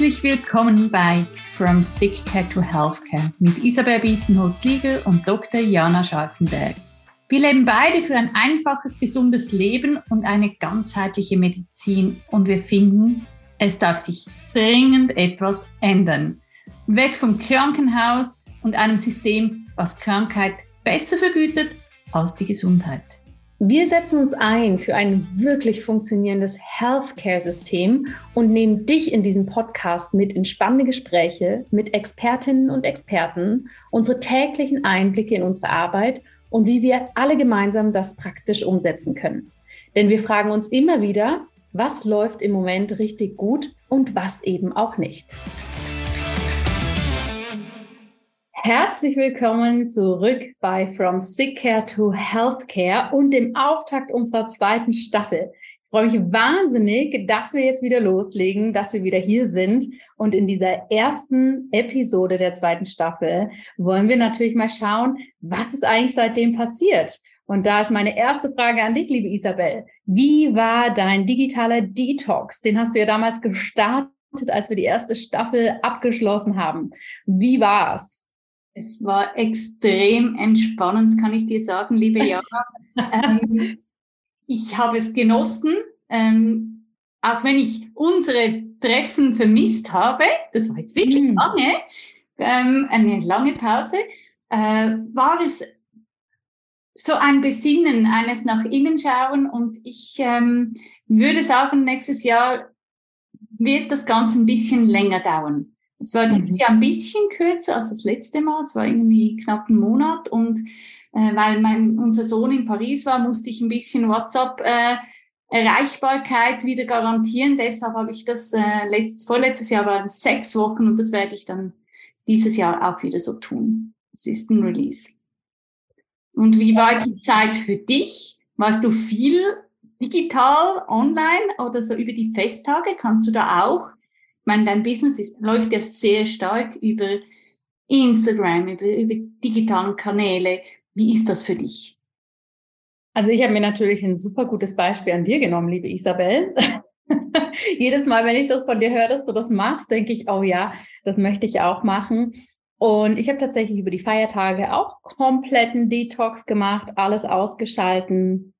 Herzlich willkommen bei From Sick Care to Healthcare mit Isabel Bietenholz-Lieger und Dr. Jana Scharfenberg. Wir leben beide für ein einfaches, gesundes Leben und eine ganzheitliche Medizin und wir finden, es darf sich dringend etwas ändern. Weg vom Krankenhaus und einem System, was Krankheit besser vergütet als die Gesundheit. Wir setzen uns ein für ein wirklich funktionierendes Healthcare-System und nehmen dich in diesem Podcast mit in spannende Gespräche mit Expertinnen und Experten, unsere täglichen Einblicke in unsere Arbeit und wie wir alle gemeinsam das praktisch umsetzen können. Denn wir fragen uns immer wieder, was läuft im Moment richtig gut und was eben auch nicht. Herzlich willkommen zurück bei From Sick Care to Healthcare und dem Auftakt unserer zweiten Staffel. Ich freue mich wahnsinnig, dass wir jetzt wieder loslegen, dass wir wieder hier sind. Und in dieser ersten Episode der zweiten Staffel wollen wir natürlich mal schauen, was ist eigentlich seitdem passiert. Und da ist meine erste Frage an dich, liebe Isabel. Wie war dein digitaler Detox? Den hast du ja damals gestartet, als wir die erste Staffel abgeschlossen haben. Wie war's? Es war extrem entspannend, kann ich dir sagen, liebe Jana. ähm, ich habe es genossen, ähm, auch wenn ich unsere Treffen vermisst habe. Das war jetzt wirklich mm. lange, ähm, eine lange Pause. Äh, war es so ein Besinnen, eines nach innen schauen und ich ähm, würde sagen, nächstes Jahr wird das Ganze ein bisschen länger dauern. Es war dieses mhm. Jahr ein bisschen kürzer als das letzte Mal. Es war irgendwie knapp ein Monat und äh, weil mein, unser Sohn in Paris war, musste ich ein bisschen WhatsApp äh, Erreichbarkeit wieder garantieren. Deshalb habe ich das äh, letztes, vorletztes Jahr waren sechs Wochen und das werde ich dann dieses Jahr auch wieder so tun. Es ist ein Release. Und wie war die Zeit für dich? Warst du viel digital, online oder so über die Festtage? Kannst du da auch meine, dein Business ist, läuft ja sehr stark über Instagram, über, über digitalen Kanäle. Wie ist das für dich? Also ich habe mir natürlich ein super gutes Beispiel an dir genommen, liebe Isabel. Jedes Mal, wenn ich das von dir höre, dass du das machst, denke ich, oh ja, das möchte ich auch machen. Und ich habe tatsächlich über die Feiertage auch kompletten Detox gemacht, alles ausgeschalten.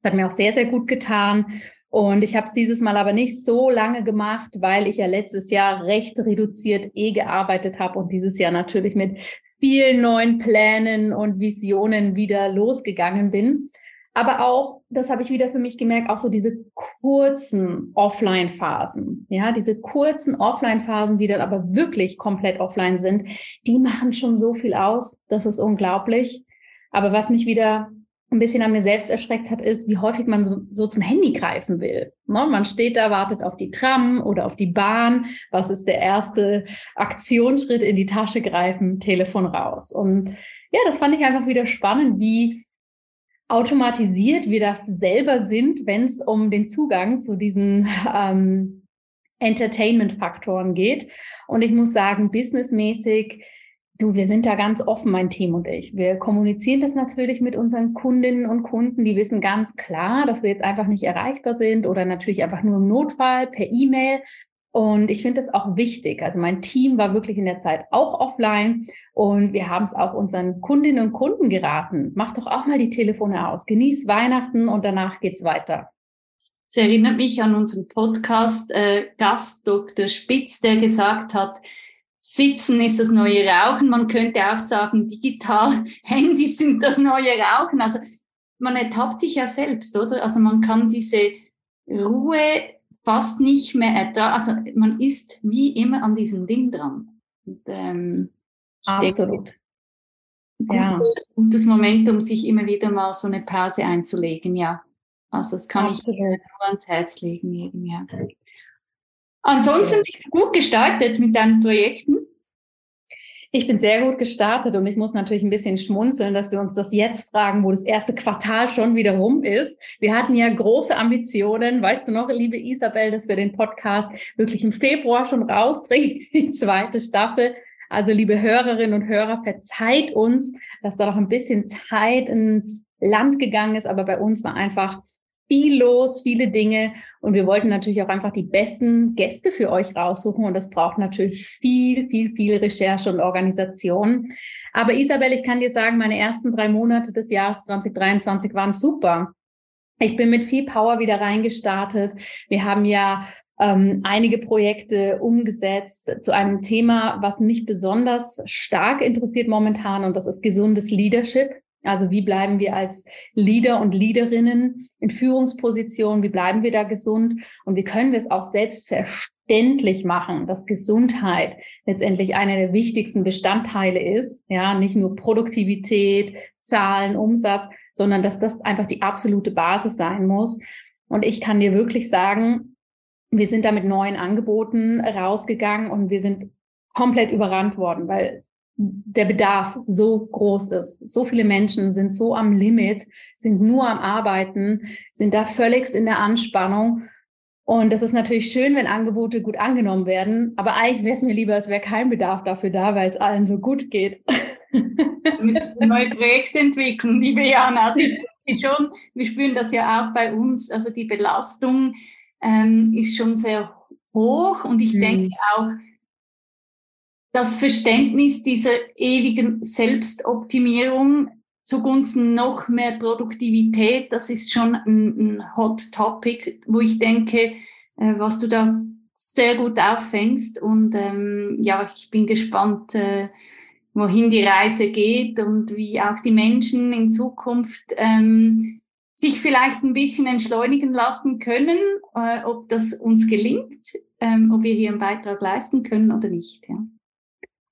Das hat mir auch sehr, sehr gut getan. Und ich habe es dieses Mal aber nicht so lange gemacht, weil ich ja letztes Jahr recht reduziert eh gearbeitet habe und dieses Jahr natürlich mit vielen neuen Plänen und Visionen wieder losgegangen bin. Aber auch, das habe ich wieder für mich gemerkt, auch so diese kurzen Offline-Phasen. Ja, diese kurzen Offline-Phasen, die dann aber wirklich komplett offline sind, die machen schon so viel aus. Das ist unglaublich. Aber was mich wieder ein bisschen an mir selbst erschreckt hat, ist, wie häufig man so, so zum Handy greifen will. Ne? Man steht da, wartet auf die Tram oder auf die Bahn. Was ist der erste Aktionsschritt in die Tasche greifen? Telefon raus. Und ja, das fand ich einfach wieder spannend, wie automatisiert wir da selber sind, wenn es um den Zugang zu diesen ähm, Entertainment-Faktoren geht. Und ich muss sagen, businessmäßig Du, wir sind da ganz offen, mein Team und ich. Wir kommunizieren das natürlich mit unseren Kundinnen und Kunden. Die wissen ganz klar, dass wir jetzt einfach nicht erreichbar sind oder natürlich einfach nur im Notfall per E-Mail. Und ich finde das auch wichtig. Also mein Team war wirklich in der Zeit auch offline und wir haben es auch unseren Kundinnen und Kunden geraten. Mach doch auch mal die Telefone aus. Genieß Weihnachten und danach geht's weiter. Es erinnert mich an unseren Podcast äh, Gast Dr. Spitz, der gesagt hat, Sitzen ist das neue Rauchen. Man könnte auch sagen, digital Handys sind das neue Rauchen. Also man ertappt sich ja selbst, oder? Also man kann diese Ruhe fast nicht mehr ertragen. Also man ist wie immer an diesem Ding dran. Und, ähm, Absolut. Ja. gutes Momentum, sich immer wieder mal so eine Pause einzulegen, ja. Also das kann Absolut. ich nur ans Herz legen, eben, ja. Ansonsten bist du gut gestartet mit deinen Projekten. Ich bin sehr gut gestartet und ich muss natürlich ein bisschen schmunzeln, dass wir uns das jetzt fragen, wo das erste Quartal schon wieder rum ist. Wir hatten ja große Ambitionen. Weißt du noch, liebe Isabel, dass wir den Podcast wirklich im Februar schon rausbringen, die zweite Staffel. Also liebe Hörerinnen und Hörer, verzeiht uns, dass da noch ein bisschen Zeit ins Land gegangen ist, aber bei uns war einfach viel los, viele Dinge. Und wir wollten natürlich auch einfach die besten Gäste für euch raussuchen. Und das braucht natürlich viel, viel, viel Recherche und Organisation. Aber Isabel, ich kann dir sagen, meine ersten drei Monate des Jahres 2023 waren super. Ich bin mit viel Power wieder reingestartet. Wir haben ja ähm, einige Projekte umgesetzt zu einem Thema, was mich besonders stark interessiert momentan, und das ist gesundes Leadership. Also wie bleiben wir als Leader und Leaderinnen in Führungspositionen? Wie bleiben wir da gesund? Und wie können wir es auch selbstverständlich machen, dass Gesundheit letztendlich einer der wichtigsten Bestandteile ist? Ja, nicht nur Produktivität, Zahlen, Umsatz, sondern dass das einfach die absolute Basis sein muss. Und ich kann dir wirklich sagen, wir sind da mit neuen Angeboten rausgegangen und wir sind komplett überrannt worden, weil der Bedarf so groß ist. So viele Menschen sind so am Limit, sind nur am Arbeiten, sind da völlig in der Anspannung. Und das ist natürlich schön, wenn Angebote gut angenommen werden. Aber eigentlich wäre es mir lieber, es wäre kein Bedarf dafür da, weil es allen so gut geht. Du müsstest ein neues Projekt entwickeln, liebe Jana. Also ich schon, wir spüren das ja auch bei uns. Also die Belastung ähm, ist schon sehr hoch. Und ich mhm. denke auch, das Verständnis dieser ewigen Selbstoptimierung zugunsten noch mehr Produktivität, das ist schon ein, ein Hot Topic, wo ich denke, äh, was du da sehr gut auffängst. Und ähm, ja, ich bin gespannt, äh, wohin die Reise geht und wie auch die Menschen in Zukunft ähm, sich vielleicht ein bisschen entschleunigen lassen können, äh, ob das uns gelingt, ähm, ob wir hier einen Beitrag leisten können oder nicht. Ja.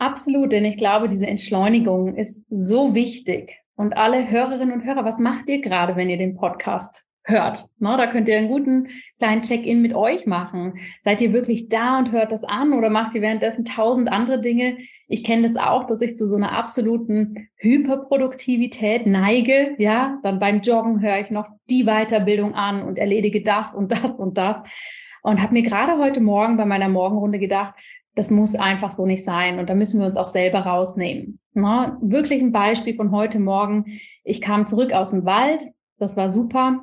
Absolut, denn ich glaube, diese Entschleunigung ist so wichtig. Und alle Hörerinnen und Hörer, was macht ihr gerade, wenn ihr den Podcast hört? Na, da könnt ihr einen guten kleinen Check-in mit euch machen. Seid ihr wirklich da und hört das an oder macht ihr währenddessen tausend andere Dinge? Ich kenne das auch, dass ich zu so einer absoluten Hyperproduktivität neige. Ja, dann beim Joggen höre ich noch die Weiterbildung an und erledige das und das und das. Und habe mir gerade heute Morgen bei meiner Morgenrunde gedacht, das muss einfach so nicht sein. Und da müssen wir uns auch selber rausnehmen. Na, wirklich ein Beispiel von heute Morgen. Ich kam zurück aus dem Wald. Das war super.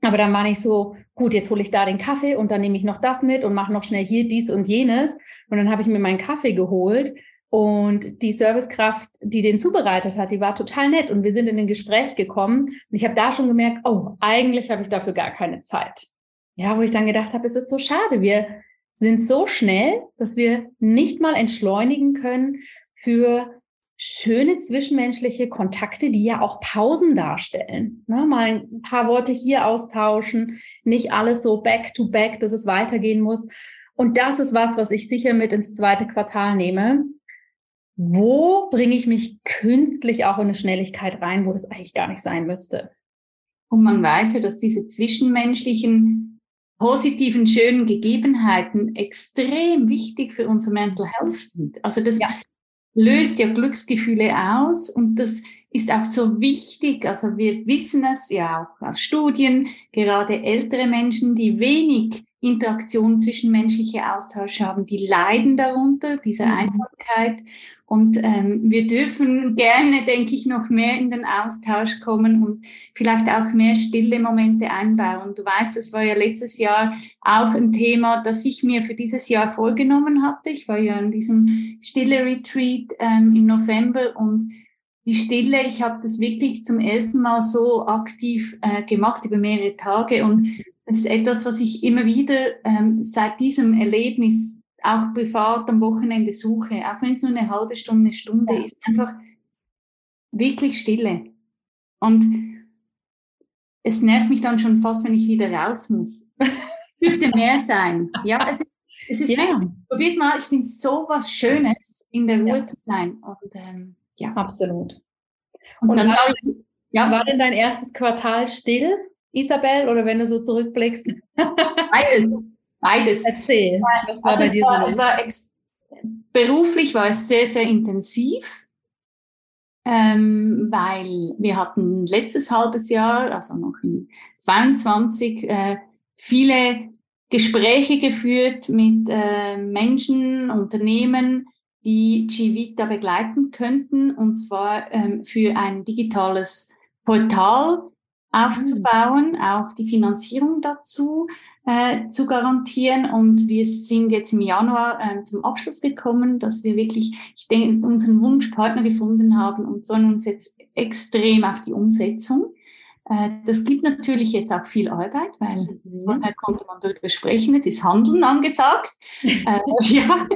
Aber dann war nicht so, gut, jetzt hole ich da den Kaffee und dann nehme ich noch das mit und mache noch schnell hier dies und jenes. Und dann habe ich mir meinen Kaffee geholt und die Servicekraft, die den zubereitet hat, die war total nett und wir sind in ein Gespräch gekommen und ich habe da schon gemerkt, oh, eigentlich habe ich dafür gar keine Zeit. Ja, wo ich dann gedacht habe, es ist so schade. Wir sind so schnell, dass wir nicht mal entschleunigen können für schöne zwischenmenschliche Kontakte, die ja auch Pausen darstellen. Ne, mal ein paar Worte hier austauschen, nicht alles so back to back, dass es weitergehen muss. Und das ist was, was ich sicher mit ins zweite Quartal nehme. Wo bringe ich mich künstlich auch in eine Schnelligkeit rein, wo das eigentlich gar nicht sein müsste? Und man weiß ja, dass diese zwischenmenschlichen positiven, schönen Gegebenheiten extrem wichtig für unser Mental Health sind. Also das ja. löst ja Glücksgefühle aus und das ist auch so wichtig. Also wir wissen es ja auch aus Studien, gerade ältere Menschen, die wenig Interaktion, zwischenmenschliche Austausch haben, die leiden darunter, dieser mhm. Einsamkeit. Und ähm, wir dürfen gerne, denke ich, noch mehr in den Austausch kommen und vielleicht auch mehr stille Momente einbauen. Du weißt, es war ja letztes Jahr auch ein Thema, das ich mir für dieses Jahr vorgenommen hatte. Ich war ja in diesem stille Retreat ähm, im November und die Stille, ich habe das wirklich zum ersten Mal so aktiv äh, gemacht über mehrere Tage und das ist etwas, was ich immer wieder ähm, seit diesem Erlebnis auch privat am Wochenende suche, auch wenn es nur eine halbe Stunde, eine Stunde ja. ist, einfach wirklich Stille. Und es nervt mich dann schon fast, wenn ich wieder raus muss. Dürfte mehr sein. Ja, es, es ist ja. Probier's mal, ich finde es so was Schönes, in der Ruhe ja. zu sein. Und, ähm, ja. Absolut. Und, Und dann war, ich, ja. war denn dein erstes Quartal still? Isabel, oder wenn du so zurückblickst? Beides. Beides. Erzähl. Also es, war, es war beruflich war es sehr, sehr intensiv, ähm, weil wir hatten letztes halbes Jahr, also noch in 22, äh, viele Gespräche geführt mit äh, Menschen, Unternehmen, die Gvita begleiten könnten, und zwar ähm, für ein digitales Portal, aufzubauen, auch die Finanzierung dazu äh, zu garantieren. Und wir sind jetzt im Januar äh, zum Abschluss gekommen, dass wir wirklich, ich denke, unseren Wunschpartner gefunden haben und freuen uns jetzt extrem auf die Umsetzung. Äh, das gibt natürlich jetzt auch viel Arbeit, weil mhm. vorher konnte man darüber sprechen, jetzt ist Handeln angesagt. äh, ja,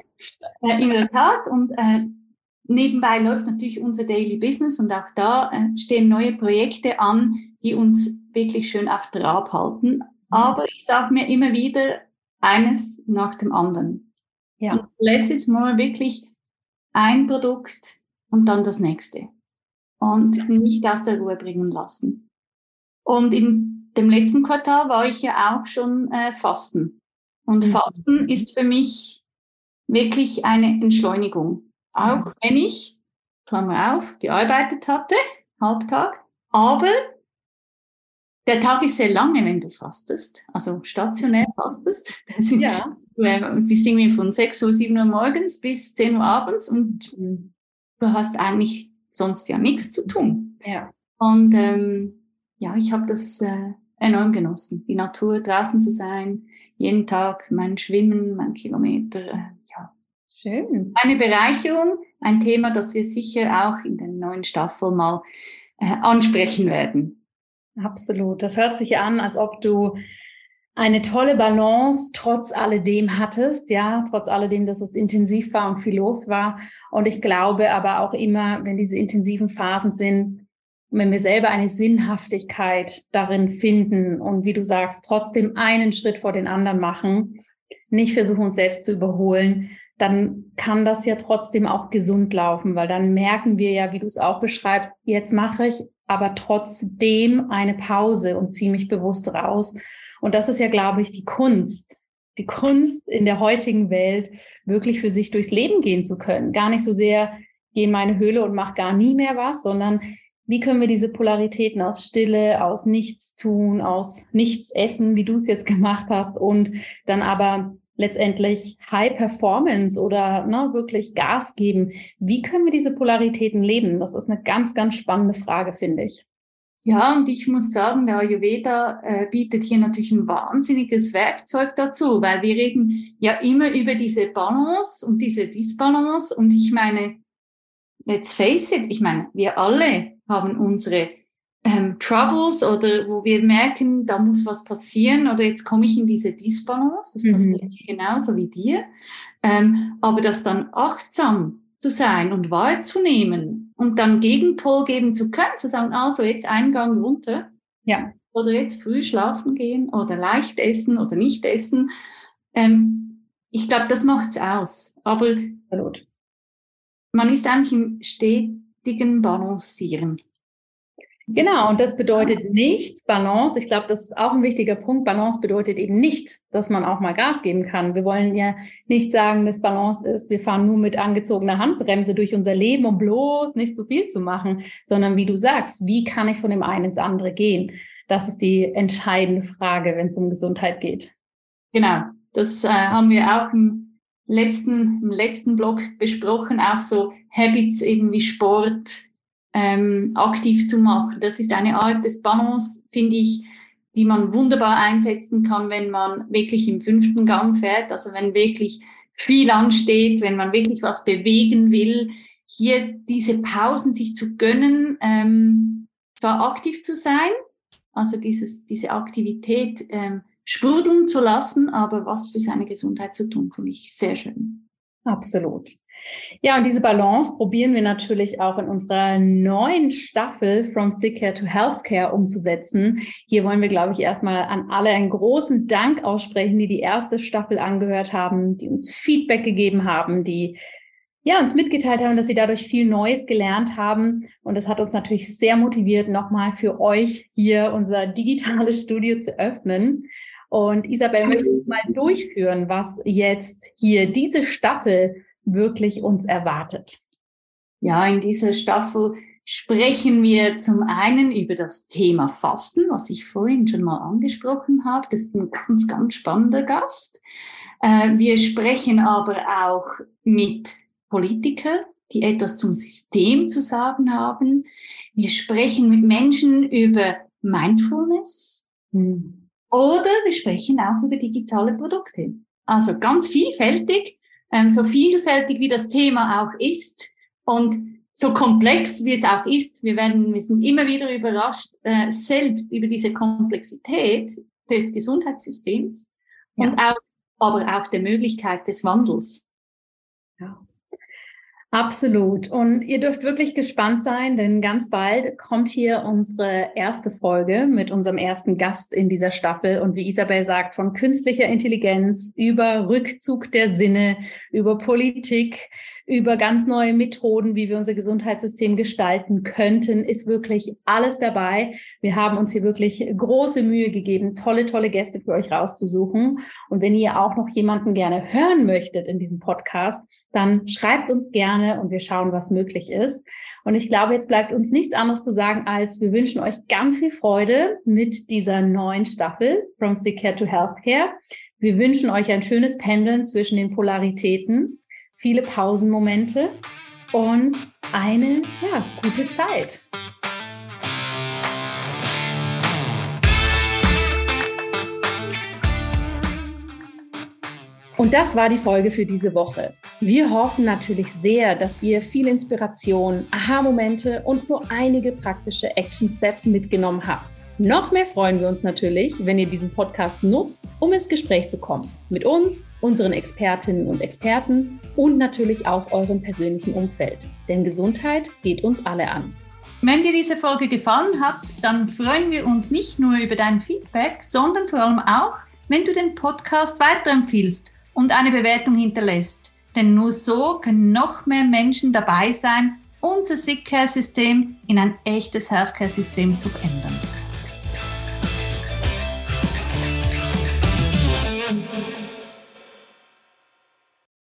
äh, in der Tat. Und äh, nebenbei läuft natürlich unser Daily Business und auch da äh, stehen neue Projekte an, die uns wirklich schön auf Trab halten. Aber ich sage mir immer wieder eines nach dem anderen. Ja. Und less is more wirklich ein Produkt und dann das nächste. Und nicht aus der Ruhe bringen lassen. Und in dem letzten Quartal war ich ja auch schon äh, Fasten. Und mhm. Fasten ist für mich wirklich eine Entschleunigung. Auch wenn ich, Klammer auf, gearbeitet hatte, Halbtag, aber der Tag ist sehr lange, wenn du fastest, also stationär fastest. Das sind, ja. Wir sind wir von 6 Uhr, 7 Uhr morgens bis 10 Uhr abends und du hast eigentlich sonst ja nichts zu tun. Ja. Und ähm, ja, ich habe das äh, enorm genossen, die Natur draußen zu sein, jeden Tag mein Schwimmen, mein Kilometer. Äh, ja. Schön. Eine Bereicherung, ein Thema, das wir sicher auch in der neuen Staffel mal äh, ansprechen werden. Absolut. Das hört sich an, als ob du eine tolle Balance trotz alledem hattest, ja, trotz alledem, dass es intensiv war und viel los war. Und ich glaube aber auch immer, wenn diese intensiven Phasen sind, wenn wir selber eine Sinnhaftigkeit darin finden und wie du sagst, trotzdem einen Schritt vor den anderen machen, nicht versuchen, uns selbst zu überholen, dann kann das ja trotzdem auch gesund laufen, weil dann merken wir ja, wie du es auch beschreibst, jetzt mache ich aber trotzdem eine Pause und ziehe mich bewusst raus. Und das ist ja, glaube ich, die Kunst. Die Kunst in der heutigen Welt, wirklich für sich durchs Leben gehen zu können. Gar nicht so sehr, geh in meine Höhle und mach gar nie mehr was, sondern wie können wir diese Polaritäten aus Stille, aus Nichtstun, aus Nichtsessen, wie du es jetzt gemacht hast, und dann aber letztendlich High Performance oder ne, wirklich Gas geben. Wie können wir diese Polaritäten leben? Das ist eine ganz, ganz spannende Frage, finde ich. Ja, und ich muss sagen, der Ayurveda äh, bietet hier natürlich ein wahnsinniges Werkzeug dazu, weil wir reden ja immer über diese Balance und diese Disbalance. Und ich meine, let's face it, ich meine, wir alle haben unsere ähm, Troubles oder wo wir merken, da muss was passieren oder jetzt komme ich in diese Disbalance, das mhm. passiert mir genauso wie dir. Ähm, aber das dann achtsam zu sein und wahrzunehmen und dann Gegenpol geben zu können, zu sagen, also jetzt Eingang runter. Ja. Oder jetzt früh schlafen gehen oder leicht essen oder nicht essen. Ähm, ich glaube, das macht es aus. Aber Absolut. man ist eigentlich im stetigen Balancieren. Genau, und das bedeutet nicht Balance. Ich glaube, das ist auch ein wichtiger Punkt. Balance bedeutet eben nicht, dass man auch mal Gas geben kann. Wir wollen ja nicht sagen, dass Balance ist, wir fahren nur mit angezogener Handbremse durch unser Leben, um bloß nicht zu viel zu machen, sondern wie du sagst, wie kann ich von dem einen ins andere gehen? Das ist die entscheidende Frage, wenn es um Gesundheit geht. Genau, das äh, haben wir auch im letzten, im letzten Blog besprochen, auch so Habits eben wie Sport, ähm, aktiv zu machen. Das ist eine Art des Balance, finde ich, die man wunderbar einsetzen kann, wenn man wirklich im fünften Gang fährt, also wenn wirklich viel ansteht, wenn man wirklich was bewegen will, hier diese Pausen sich zu gönnen, ähm, zwar aktiv zu sein, also dieses, diese Aktivität ähm, sprudeln zu lassen, aber was für seine Gesundheit zu tun, finde ich sehr schön. Absolut. Ja, und diese Balance probieren wir natürlich auch in unserer neuen Staffel From Sick Care to Healthcare umzusetzen. Hier wollen wir, glaube ich, erstmal an alle einen großen Dank aussprechen, die die erste Staffel angehört haben, die uns Feedback gegeben haben, die ja, uns mitgeteilt haben, dass sie dadurch viel Neues gelernt haben. Und das hat uns natürlich sehr motiviert, nochmal für euch hier unser digitales Studio zu öffnen. Und Isabel möchte mal durchführen, was jetzt hier diese Staffel wirklich uns erwartet? Ja, in dieser Staffel sprechen wir zum einen über das Thema Fasten, was ich vorhin schon mal angesprochen habe. Das ist ein ganz, ganz spannender Gast. Äh, wir sprechen aber auch mit Politikern, die etwas zum System zu sagen haben. Wir sprechen mit Menschen über Mindfulness mhm. oder wir sprechen auch über digitale Produkte. Also ganz vielfältig, ähm, so vielfältig wie das Thema auch ist und so komplex wie es auch ist. Wir werden, wir sind immer wieder überrascht äh, selbst über diese Komplexität des Gesundheitssystems ja. und auch, aber auch der Möglichkeit des Wandels. Absolut. Und ihr dürft wirklich gespannt sein, denn ganz bald kommt hier unsere erste Folge mit unserem ersten Gast in dieser Staffel. Und wie Isabel sagt, von künstlicher Intelligenz über Rückzug der Sinne, über Politik, über ganz neue Methoden, wie wir unser Gesundheitssystem gestalten könnten, ist wirklich alles dabei. Wir haben uns hier wirklich große Mühe gegeben, tolle, tolle Gäste für euch rauszusuchen. Und wenn ihr auch noch jemanden gerne hören möchtet in diesem Podcast, dann schreibt uns gerne und wir schauen, was möglich ist. Und ich glaube, jetzt bleibt uns nichts anderes zu sagen, als wir wünschen euch ganz viel Freude mit dieser neuen Staffel From Sick Care to Healthcare. Wir wünschen euch ein schönes Pendeln zwischen den Polaritäten viele Pausenmomente und eine ja, gute Zeit. Und das war die Folge für diese Woche. Wir hoffen natürlich sehr, dass ihr viel Inspiration, Aha-Momente und so einige praktische Action-Steps mitgenommen habt. Noch mehr freuen wir uns natürlich, wenn ihr diesen Podcast nutzt, um ins Gespräch zu kommen. Mit uns, unseren Expertinnen und Experten und natürlich auch eurem persönlichen Umfeld. Denn Gesundheit geht uns alle an. Wenn dir diese Folge gefallen hat, dann freuen wir uns nicht nur über dein Feedback, sondern vor allem auch, wenn du den Podcast weiterempfiehlst und eine Bewertung hinterlässt. Denn nur so können noch mehr Menschen dabei sein, unser Sick Care System in ein echtes Healthcare System zu verändern.